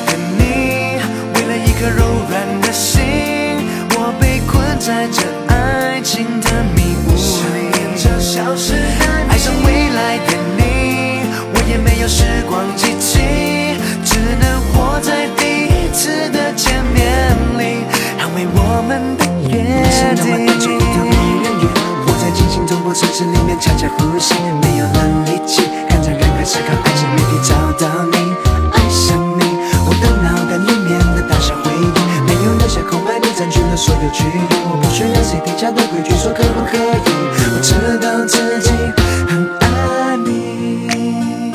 的你，为了一颗柔软的心，我被困在这爱情的迷雾。爱上未来的你，我也没有时光机器，只能活在第一次的见面里，捍卫我们的约定。我在惊醒中，我城市里面恰恰呼吸。我知道自己很爱你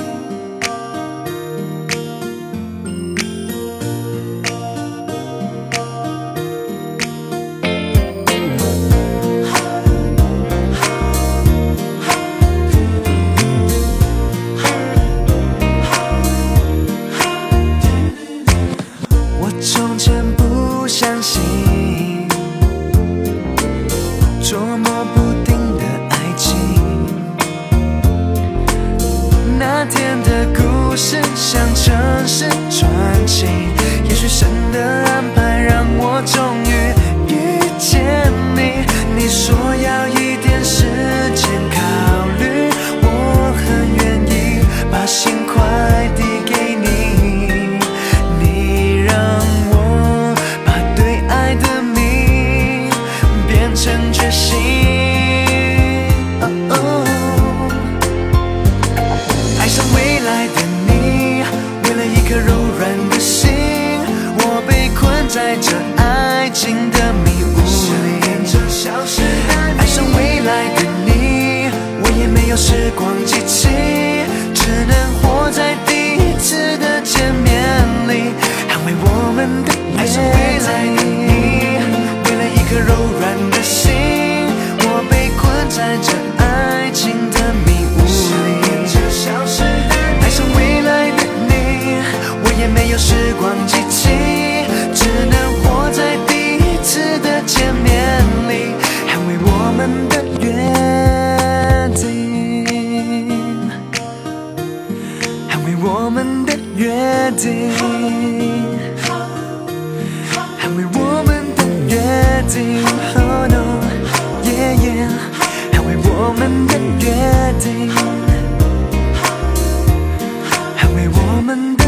我从前爱情的迷雾里，爱上未来的你，我也没有时光机器，只能活在第一次的见面里，捍卫我们的约定，捍卫我们的约定。的约定，捍卫我们。